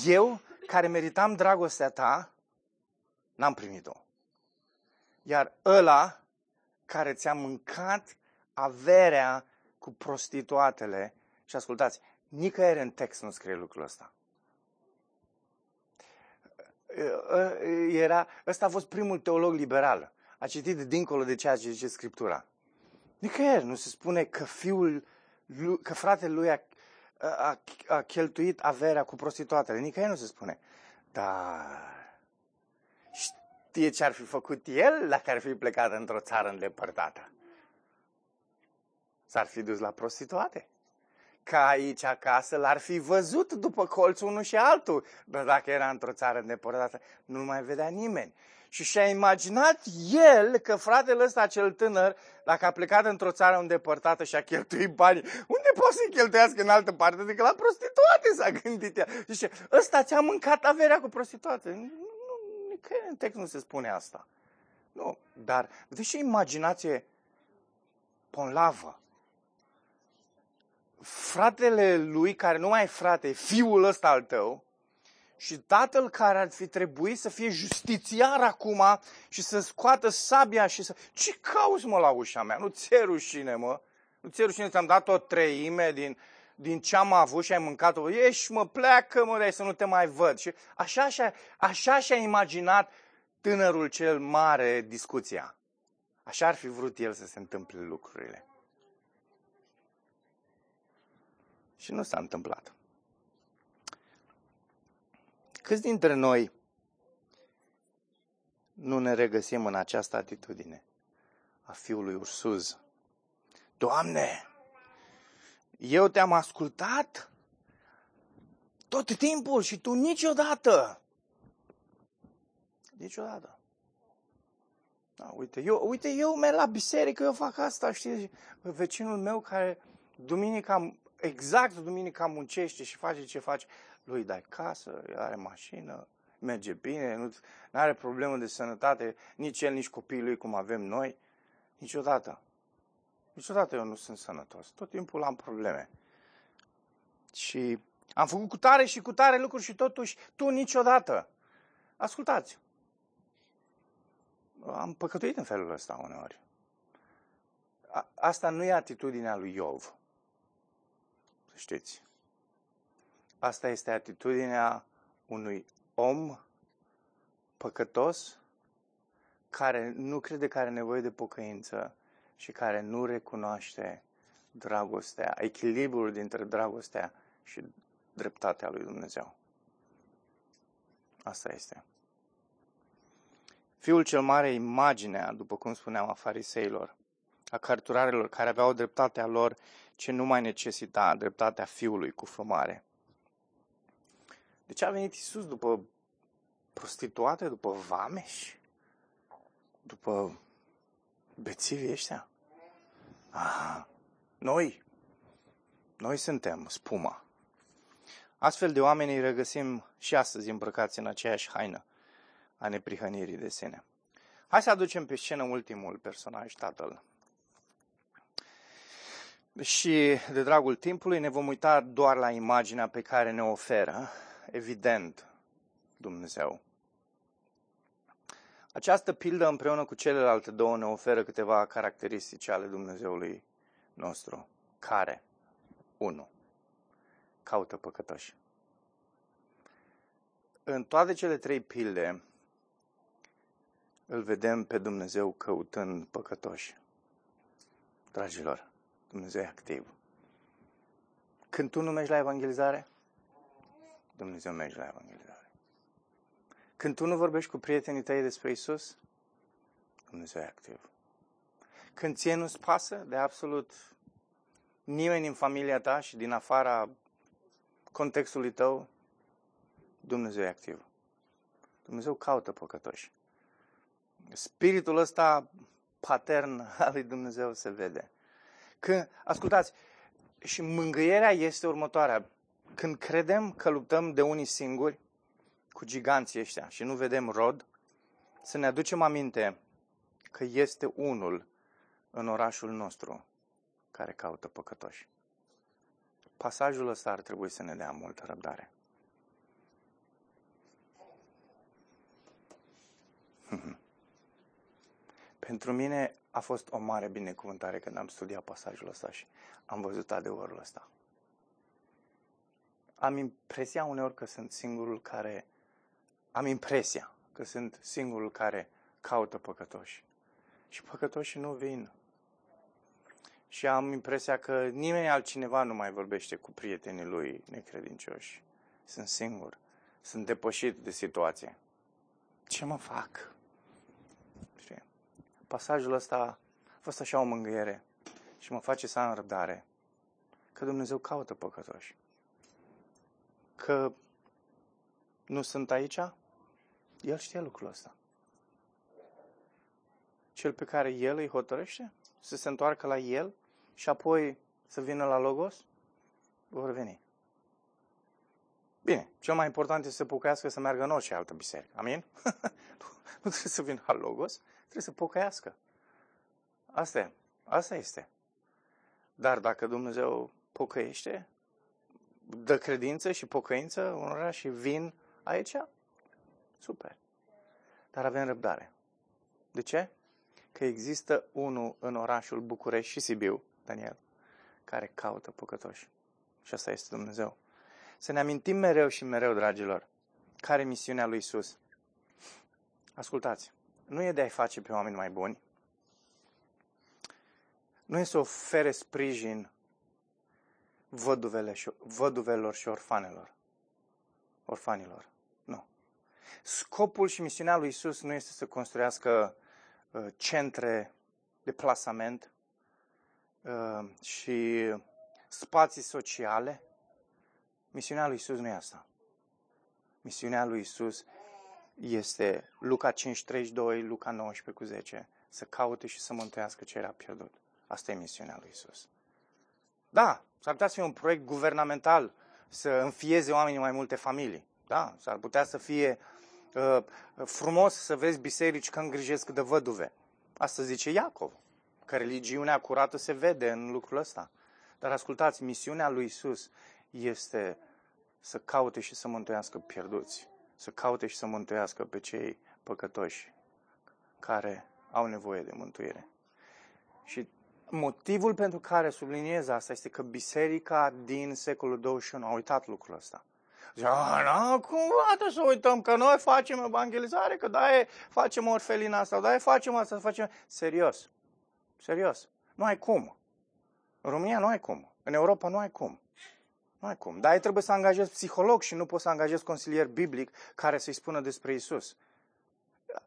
Eu, care meritam dragostea ta, n-am primit-o. Iar ăla care ți-a mâncat averea cu prostituatele, și ascultați, nicăieri în text nu scrie lucrul ăsta. Era, ăsta a fost primul teolog liberal. A citit dincolo de ceea ce zice Scriptura. Nicăieri nu se spune că fiul, că fratele lui a, a, a cheltuit averea cu prostituatele. Nicăieri nu se spune. Dar știe ce ar fi făcut el dacă ar fi plecat într-o țară îndepărtată? S-ar fi dus la prostituate. Ca aici acasă l-ar fi văzut după colțul unul și altul. Dar dacă era într-o țară îndepărtată, nu mai vedea nimeni. Și și-a imaginat el că fratele ăsta cel tânăr, dacă a plecat într-o țară îndepărtată și a cheltuit banii, unde poate să-i cheltuiască în altă parte decât la prostituate, s-a gândit ea. Zice, ăsta ți-a mâncat averea cu prostituate că în text nu se spune asta. Nu, dar vedeți ce imaginație ponlavă. Fratele lui, care nu mai e frate, fiul ăsta al tău, și tatăl care ar fi trebuit să fie justițiar acum și să scoată sabia și să... Ce cauți, mă, la ușa mea? Nu ți-e rușine, mă? Nu ți-e rușine? Ți-am dat o treime din, din ce am avut și ai mâncat-o. Ești, mă, pleacă, mă, de să nu te mai văd. Și așa, așa, așa și-a imaginat tânărul cel mare discuția. Așa ar fi vrut el să se întâmple lucrurile. Și nu s-a întâmplat. Câți dintre noi nu ne regăsim în această atitudine a fiului Ursuz? Doamne, eu te-am ascultat tot timpul și tu niciodată Niciodată. Da, uite, eu, uite, eu merg la biserică, eu fac asta, știi? Vecinul meu care duminica, exact duminica muncește și face ce face, lui dai casă, are mașină, merge bine, nu are problemă de sănătate, nici el, nici copiii lui cum avem noi. Niciodată. Niciodată eu nu sunt sănătos. Tot timpul am probleme. Și am făcut cu tare și cu tare lucruri și totuși tu niciodată. Ascultați, am păcătuit în felul ăsta uneori. A, asta nu e atitudinea lui Iov. Să știți. Asta este atitudinea unui om păcătos care nu crede că are nevoie de pocăință și care nu recunoaște dragostea, echilibrul dintre dragostea și dreptatea lui Dumnezeu. Asta este. Fiul cel mare imaginea, după cum spuneam, a fariseilor, a cărturarelor care aveau dreptatea lor ce nu mai necesita, dreptatea fiului cu fămare. De ce a venit Isus după prostituate, după vameși, după bețivii ăștia? Aha, noi, noi suntem spuma. Astfel de oameni îi regăsim și astăzi îmbrăcați în aceeași haină a neprihănirii de sine. Hai să aducem pe scenă ultimul personaj, tatăl. Și de dragul timpului ne vom uita doar la imaginea pe care ne oferă, evident, Dumnezeu. Această pildă împreună cu celelalte două ne oferă câteva caracteristici ale Dumnezeului nostru. Care? 1. Caută păcătoși. În toate cele trei pilde îl vedem pe Dumnezeu căutând păcătoși. Dragilor, Dumnezeu e activ. Când tu nu mergi la evangelizare, Dumnezeu merge la evangelizare. Când tu nu vorbești cu prietenii tăi despre Isus, Dumnezeu e activ. Când ție nu-ți pasă de absolut nimeni din familia ta și din afara contextului tău, Dumnezeu e activ. Dumnezeu caută păcătoși. Spiritul ăsta patern al lui Dumnezeu se vede. Când, ascultați, și mângâierea este următoarea. Când credem că luptăm de unii singuri, cu giganții ăștia și nu vedem rod, să ne aducem aminte că este unul în orașul nostru care caută păcătoși. Pasajul ăsta ar trebui să ne dea multă răbdare. (laughs) Pentru mine a fost o mare binecuvântare când am studiat pasajul ăsta și am văzut adevărul ăsta. Am impresia uneori că sunt singurul care... Am impresia că sunt singurul care caută păcătoși. Și păcătoșii nu vin. Și am impresia că nimeni altcineva nu mai vorbește cu prietenii lui necredincioși. Sunt singur. Sunt depășit de situație. Ce mă fac? Pasajul ăsta a fost așa o mângâiere și mă face să am răbdare. Că Dumnezeu caută păcătoși. Că nu sunt aici, El știe lucrul ăsta. Cel pe care El îi hotărăște să se întoarcă la El și apoi să vină la Logos, vor veni. Bine, cel mai important este să pocăiască să meargă în orice altă biserică. Amin? (laughs) nu trebuie să vină la Logos, Trebuie să pocăiască. Asta e. Asta este. Dar dacă Dumnezeu pocăiește, dă credință și pocăință unora și vin aici, super. Dar avem răbdare. De ce? Că există unul în orașul București și Sibiu, Daniel, care caută păcătoși. Și asta este Dumnezeu. Să ne amintim mereu și mereu, dragilor, care e misiunea lui Isus. Ascultați nu e de a-i face pe oameni mai buni, nu e să ofere sprijin văduvele și, văduvelor și orfanelor. Orfanilor. Nu. Scopul și misiunea lui Isus nu este să construiască uh, centre de plasament uh, și spații sociale. Misiunea lui Isus nu e asta. Misiunea lui Isus este Luca 5:32, Luca 19 cu 10. Să caute și să mântuiască ce era pierdut. Asta e misiunea lui Isus. Da, s-ar putea să fie un proiect guvernamental să înfieze oamenii mai multe familii. Da, s-ar putea să fie uh, frumos să vezi biserici că îngrijesc de văduve. Asta zice Iacov, că religiunea curată se vede în lucrul ăsta. Dar ascultați, misiunea lui Isus este să caute și să mântuiască pierduți să caute și să mântuiască pe cei păcătoși care au nevoie de mântuire. Și motivul pentru care subliniez asta este că biserica din secolul 21 a uitat lucrul ăsta. Zice, nu, cum poate să uităm că noi facem evangelizare, că da facem orfelina asta, da facem asta, facem... Serios. Serios. Nu ai cum. În România nu ai cum. În Europa nu ai cum. Nu ai cum. Dar ai trebuie să angajezi psiholog și nu poți să angajezi consilier biblic care să-i spună despre Isus.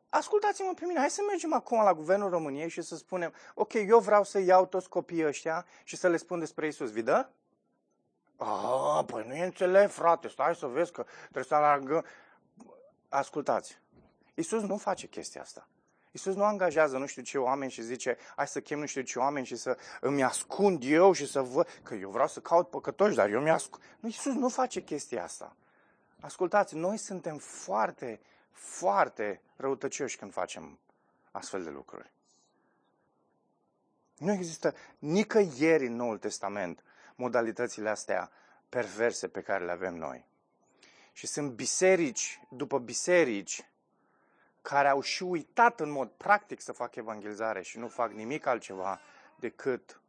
Ascultați-mă pe mine, hai să mergem acum la Guvernul României și să spunem, ok, eu vreau să iau toți copiii ăștia și să le spun despre Isus. Vi dă? Ah, păi nu e înțeleg, frate, stai să vezi că trebuie să alargăm. Ascultați, Isus nu face chestia asta. Iisus nu angajează nu știu ce oameni și zice, hai să chem nu știu ce oameni și să îmi ascund eu și să văd, că eu vreau să caut păcătoși, dar eu mi ascund. Nu, Iisus nu face chestia asta. Ascultați, noi suntem foarte, foarte răutăcioși când facem astfel de lucruri. Nu există nicăieri în Noul Testament modalitățile astea perverse pe care le avem noi. Și sunt biserici după biserici care au și uitat în mod practic să facă evangelizare și nu fac nimic altceva decât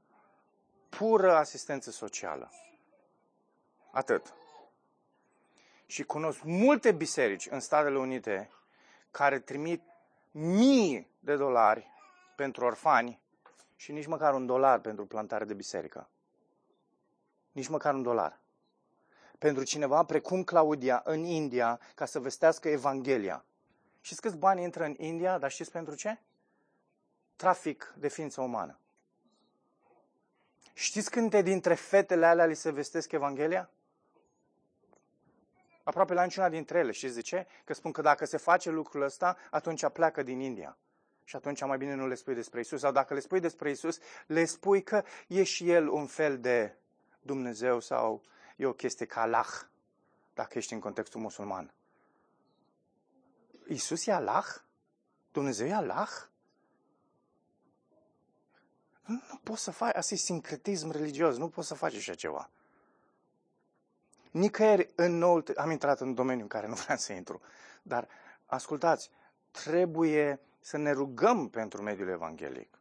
pură asistență socială. Atât. Și cunosc multe biserici în Statele Unite care trimit mii de dolari pentru orfani și nici măcar un dolar pentru plantare de biserică. Nici măcar un dolar. Pentru cineva precum Claudia în India ca să vestească Evanghelia. Știți câți bani intră în India, dar știți pentru ce? Trafic de ființă umană. Știți câte dintre fetele alea li se vestesc Evanghelia? Aproape la niciuna dintre ele. Știți de ce? Că spun că dacă se face lucrul ăsta, atunci pleacă din India. Și atunci mai bine nu le spui despre Isus. Sau dacă le spui despre Isus, le spui că e și El un fel de Dumnezeu sau e o chestie ca Allah, dacă ești în contextul musulman. Iisus e Allah? Dumnezeu e Allah? Nu, nu poți să faci, asta e sincretism religios, nu poți să faci așa ceva. Nicăieri în noul, am intrat în domeniul în care nu vreau să intru, dar ascultați, trebuie să ne rugăm pentru mediul evanghelic.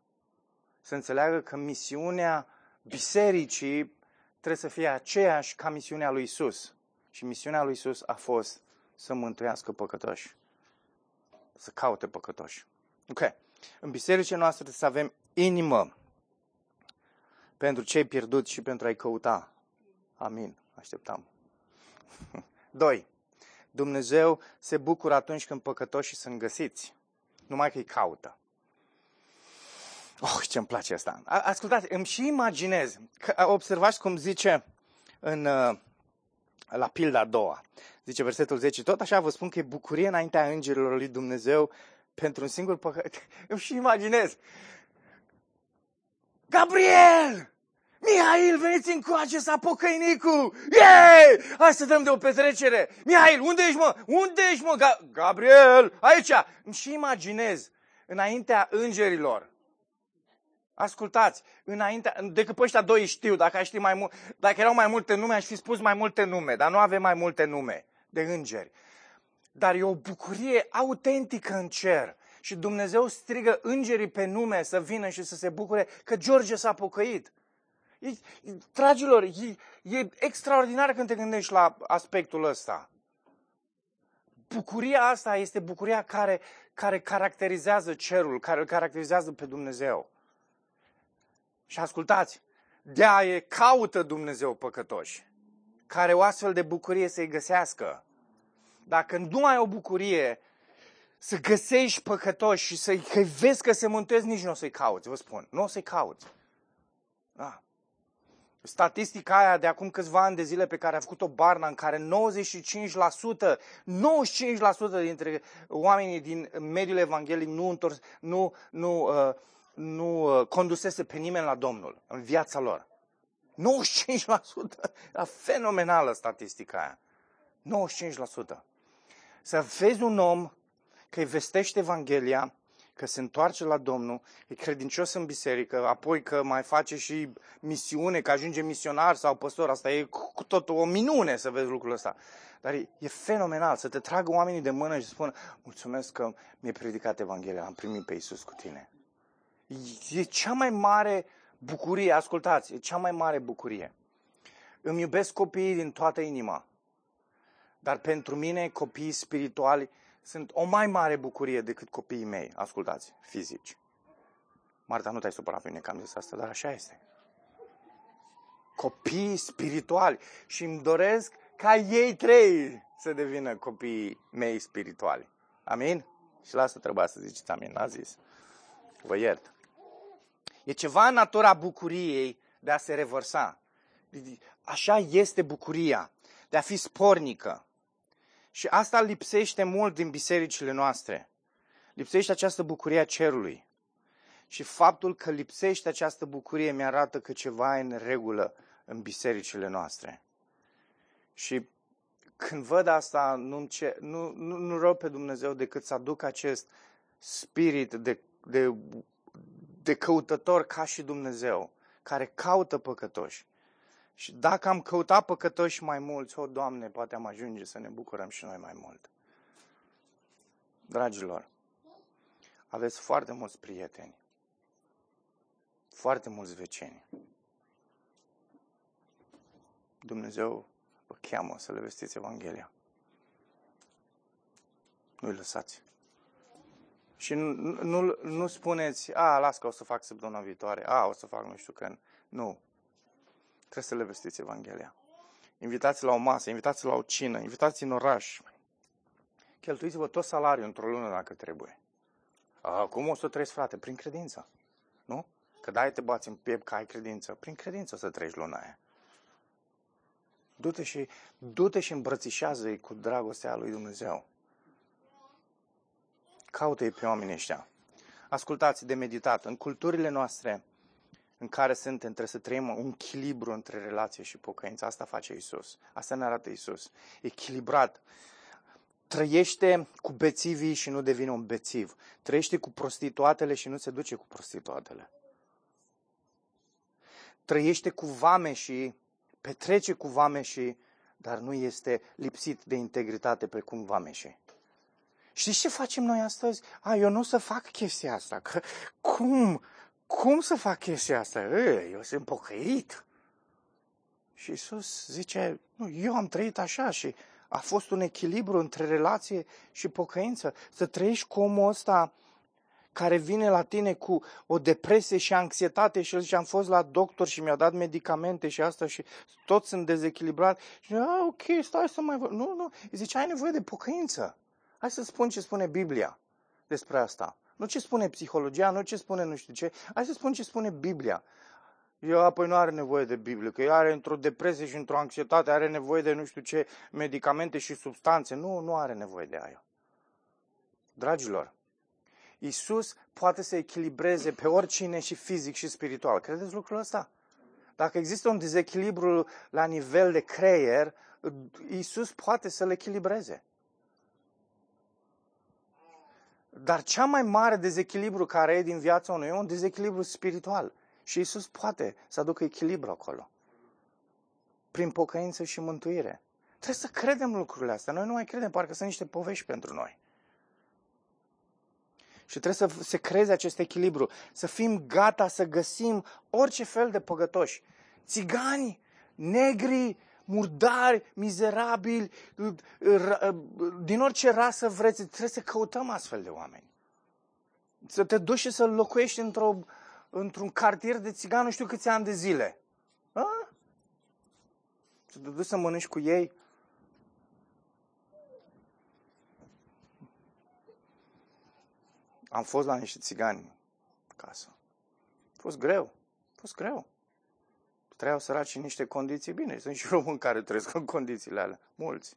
Să înțeleagă că misiunea bisericii trebuie să fie aceeași ca misiunea lui Isus. Și misiunea lui Isus a fost să mântuiască păcătoși. Să caute păcătoși. Ok. În bisericile noastre trebuie să avem inimă pentru cei pierduți și pentru a-i căuta. Amin. Așteptam. (laughs) 2. Dumnezeu se bucură atunci când păcătoșii sunt găsiți. Numai că îi caută. Oh, ce-mi place asta. Ascultați, îmi și imaginez. Că, observați cum zice în, uh, la pilda a doua. Zice versetul 10. Tot așa vă spun că e bucurie înaintea îngerilor lui Dumnezeu pentru un singur păcat. (laughs) Îmi și imaginez. Gabriel! Mihail, veniți încoace să pocăinicu! Yay! Hai să dăm de o petrecere! Mihail, unde ești, mă? Unde ești, mă? Ga- Gabriel, aici! Îmi și imaginez, înaintea îngerilor, Ascultați, înainte, decât pe ăștia doi știu, dacă, ști mai mult, dacă erau mai multe nume, aș fi spus mai multe nume, dar nu avem mai multe nume de îngeri. Dar e o bucurie autentică în cer. Și Dumnezeu strigă îngerii pe nume să vină și să se bucure că George s-a pocăit. E, dragilor, e, e extraordinar când te gândești la aspectul ăsta. Bucuria asta este bucuria care, care caracterizează cerul, care îl caracterizează pe Dumnezeu. Și ascultați, de-aia caută Dumnezeu păcătoși, care o astfel de bucurie să-i găsească. Dacă nu ai o bucurie să găsești păcătoși și să-i vezi că se mântuiesc, nici nu o să-i cauți, vă spun. Nu o să-i cauți. Da. Statistica aia de acum câțiva ani de zile pe care a făcut-o Barna, în care 95%, 95% dintre oamenii din mediul evanghelic nu, întors, nu, nu uh, nu uh, condusese pe nimeni la Domnul în viața lor. 95%. Era fenomenală statistica aia. 95%. Să vezi un om că îi vestește Evanghelia, că se întoarce la Domnul, e credincios în biserică, apoi că mai face și misiune, că ajunge misionar sau păstor, asta e cu tot o minune să vezi lucrul ăsta. Dar e, e fenomenal să te tragă oamenii de mână și să spună, mulțumesc că mi-ai predicat Evanghelia, am primit pe Iisus cu tine. E cea mai mare bucurie, ascultați, e cea mai mare bucurie. Îmi iubesc copiii din toată inima. Dar pentru mine copiii spirituali sunt o mai mare bucurie decât copiii mei, ascultați, fizici. Marta, nu te-ai supărat pe mine că am zis asta, dar așa este. Copii spirituali. Și îmi doresc ca ei trei să devină copiii mei spirituali. Amin? Și la asta trebuia să ziceți amin, n-a zis. Vă iert. E ceva în natura bucuriei de a se revărsa. Așa este bucuria, de a fi spornică. Și asta lipsește mult din bisericile noastre. Lipsește această bucurie a cerului. Și faptul că lipsește această bucurie mi-arată că ceva e în regulă în bisericile noastre. Și când văd asta, nu, nu, nu, nu rog pe Dumnezeu decât să aduc acest spirit de, de de căutător ca și Dumnezeu, care caută păcătoși. Și dacă am căutat păcătoși mai mulți, o, Doamne, poate am ajunge să ne bucurăm și noi mai mult. Dragilor, aveți foarte mulți prieteni, foarte mulți vecini. Dumnezeu vă cheamă să le vestiți Evanghelia. Nu-i lăsați. Și nu, nu, nu spuneți, a, las că o să fac săptămâna viitoare, a, o să fac nu știu când. Nu. Trebuie să le vestiți Evanghelia. Invitați la o masă, invitați la o cină, invitați în oraș. Cheltuiți-vă tot salariul într-o lună dacă trebuie. A, cum o să trăiesc, frate? Prin credință. Nu? Că dai te bați în piept că ai credință. Prin credință să treci luna aia. Du-te și, du-te și îmbrățișează-i cu dragostea lui Dumnezeu. Caută-i pe oamenii ăștia. Ascultați de meditat. În culturile noastre în care suntem, trebuie să trăim un echilibru între relație și pocăință. Asta face Isus. Asta ne arată Isus. Echilibrat. trăiește cu bețivii și nu devine un bețiv. Trăiește cu prostituatele și nu se duce cu prostituatele. Trăiește cu vame și petrece cu vame și dar nu este lipsit de integritate precum vameșe. Știți ce facem noi astăzi? A, eu nu o să fac chestia asta. Că, cum? Cum să fac chestia asta? E, eu sunt pocăit. Și Iisus zice, nu, eu am trăit așa și a fost un echilibru între relație și pocăință. Să trăiești cu omul ăsta care vine la tine cu o depresie și anxietate și el zice, am fost la doctor și mi-a dat medicamente și asta și toți sunt dezechilibrat. Și a, ok, stai să mai văd. Nu, nu, îi zice, ai nevoie de pocăință. Hai să spun ce spune Biblia despre asta. Nu ce spune psihologia, nu ce spune nu știu ce. Hai să spun ce spune Biblia. Eu apoi nu are nevoie de Biblie, că el are într-o depresie și într-o anxietate, are nevoie de nu știu ce medicamente și substanțe. Nu, nu are nevoie de aia. Dragilor, Isus poate să echilibreze pe oricine și fizic și spiritual. Credeți lucrul ăsta? Dacă există un dezechilibru la nivel de creier, Isus poate să-l echilibreze. Dar cea mai mare dezechilibru care e din viața unui om, un dezechilibru spiritual. Și Isus poate să aducă echilibru acolo. Prin pocăință și mântuire. Trebuie să credem lucrurile astea. Noi nu mai credem, parcă sunt niște povești pentru noi. Și trebuie să se creeze acest echilibru, să fim gata să găsim orice fel de păgătoși. Țigani, negri, murdari, mizerabili, din orice rasă vreți, trebuie să căutăm astfel de oameni. Să te duci și să locuiești într-o, într-un cartier de țigani nu știu câți ani de zile. A? Să te duci să mănânci cu ei. Am fost la niște țigani casă. A fost greu. A fost greu trăiau săraci în niște condiții bine. Sunt și români care trăiesc în condițiile alea. Mulți.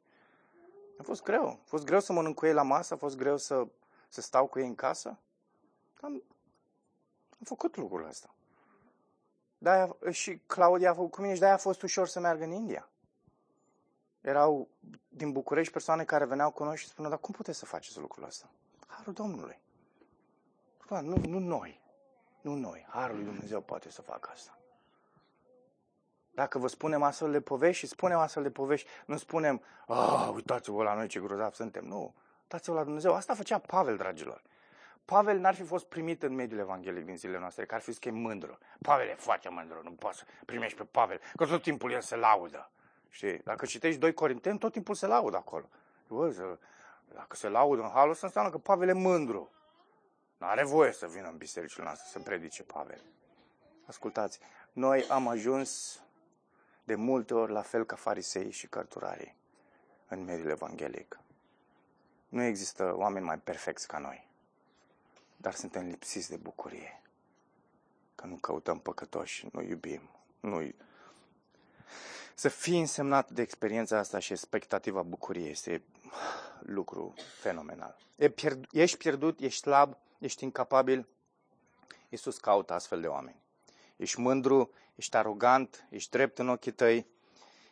A fost greu. A fost greu să mănânc cu ei la masă, a fost greu să, să stau cu ei în casă. Am, am făcut lucrul ăsta. De-aia, și Claudia a făcut cu mine și de-aia a fost ușor să meargă în India. Erau din București persoane care veneau cu noi și spuneau, dar cum puteți să faceți lucrul ăsta? Harul Domnului. Nu, nu noi. Nu noi. Harul lui Dumnezeu poate să facă asta. Dacă vă spunem astfel de povești și spunem astfel de povești, nu spunem, ah, uitați-vă la noi ce grozav suntem. Nu, uitați-vă la Dumnezeu. Asta făcea Pavel, dragilor. Pavel n-ar fi fost primit în mediul evanghelic din zilele noastre, că ar fi schem mândru. Pavel e foarte mândru, nu poți să primești pe Pavel, că tot timpul el se laudă. Știi? Dacă citești 2 Corinteni, tot timpul se laudă acolo. Bă, dacă se laudă în halul ăsta, înseamnă că Pavel e mândru. Nu are voie să vină în bisericile noastre să predice Pavel. Ascultați, noi am ajuns de multe ori la fel ca farisei și cărturarii în mediul evanghelic. Nu există oameni mai perfecți ca noi, dar suntem lipsiți de bucurie. Că nu căutăm păcătoși, nu iubim, nu să fii însemnat de experiența asta și expectativa bucuriei este lucru fenomenal. Ești pierdut, ești slab, ești incapabil. Iisus caută astfel de oameni ești mândru, ești arogant, ești drept în ochii tăi,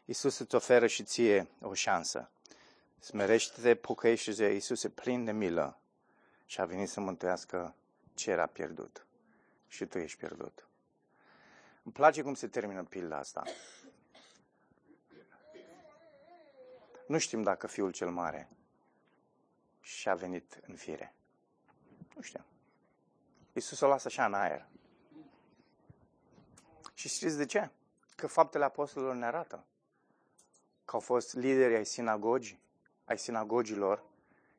Iisus îți oferă și ție o șansă. Smerește-te, pocăiește și Iisus e plin de milă și a venit să mântuiască ce era pierdut. Și tu ești pierdut. Îmi place cum se termină pilda asta. Nu știm dacă Fiul cel Mare și-a venit în fire. Nu știm. Iisus o lasă așa în aer. Și știți de ce? Că faptele apostolilor ne arată că au fost lideri ai sinagogii, ai sinagogilor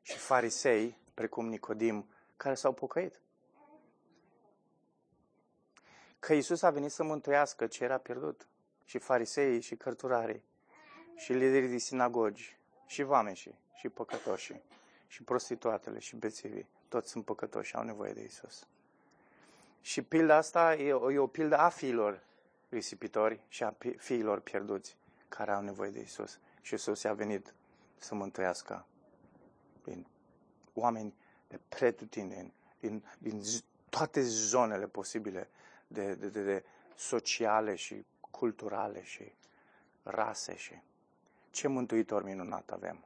și farisei, precum Nicodim, care s-au pocăit. Că Isus a venit să mântuiască ce era pierdut. Și farisei, și cărturarii, și liderii din sinagogi, și vameșii, și păcătoșii, și prostituatele, și bețivii. Toți sunt păcătoși și au nevoie de Isus. Și pilda asta e o, e o pildă a fiilor risipitori și a fiilor pierduți care au nevoie de Isus. Și Isus a venit să mântuiască din oameni de pretutindeni, din, din toate zonele posibile de, de, de, de sociale și culturale și rase și ce mântuitor minunat avem.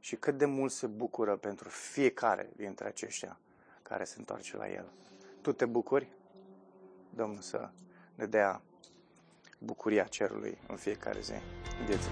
și cât de mult se bucură pentru fiecare dintre aceștia care se întoarce la El. Tu te bucuri? Domnul să ne dea bucuria cerului în fiecare zi. Vieță.